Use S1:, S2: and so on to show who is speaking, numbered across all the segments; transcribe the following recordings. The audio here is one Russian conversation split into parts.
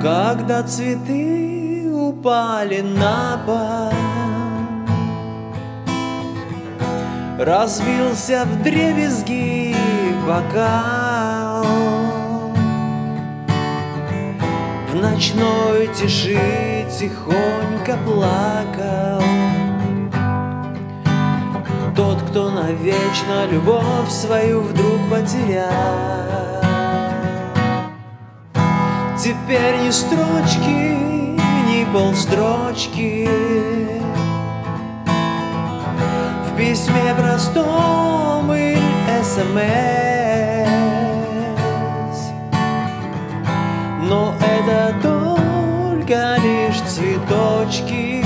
S1: Когда цветы упали на пол Разбился в дребезги бокал. В ночной тиши тихонько плакал Тот, кто навечно любовь свою вдруг потерял Теперь ни строчки, ни полстрочки. В письме простом или СМС Но это только лишь цветочки.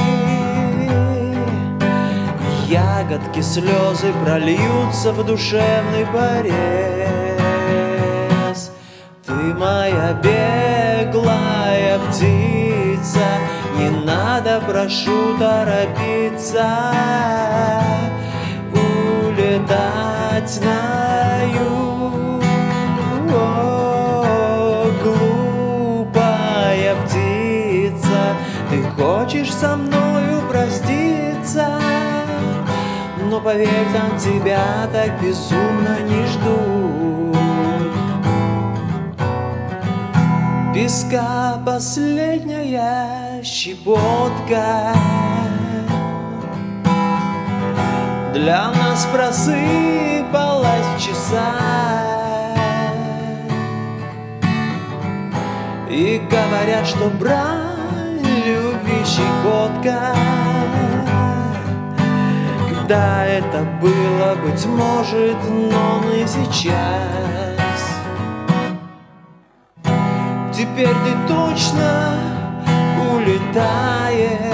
S1: Ягодки, слезы прольются в душевный порез. Ты моя беглая надо, прошу, торопиться Улетать на юг О, глупая птица Ты хочешь со мною проститься? Но поверь, там тебя так безумно не ждут Песка последняя щепотка. Для нас просыпалась в часах. И говорят, что брань любви щекотка когда это было, быть может, но не сейчас Теперь ты точно улетаешь.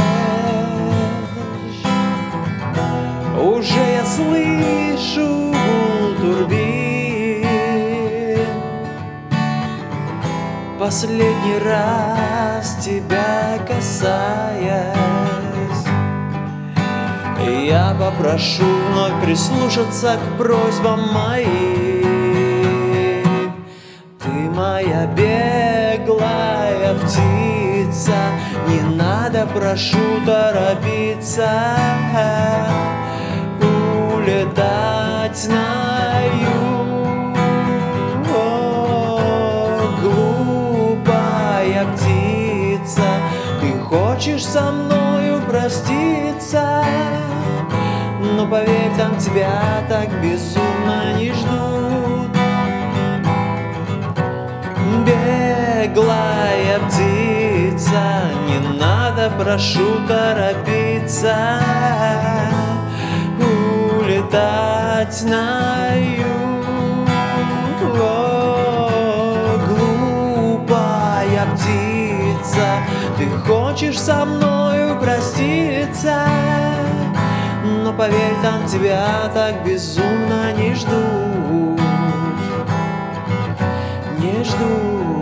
S1: Уже я слышу турбин. Последний раз тебя касаясь я попрошу вновь прислушаться к просьбам моим птица Не надо, прошу, торопиться. Улетать на юг. О, глупая птица Ты хочешь со мною проститься? Но поверь, там тебя так безумно не ждут. Беглая прошу, торопиться Улетать на юг. О, Глупая птица, ты хочешь со мною проститься? Но поверь, там тебя так безумно не ждут Не ждут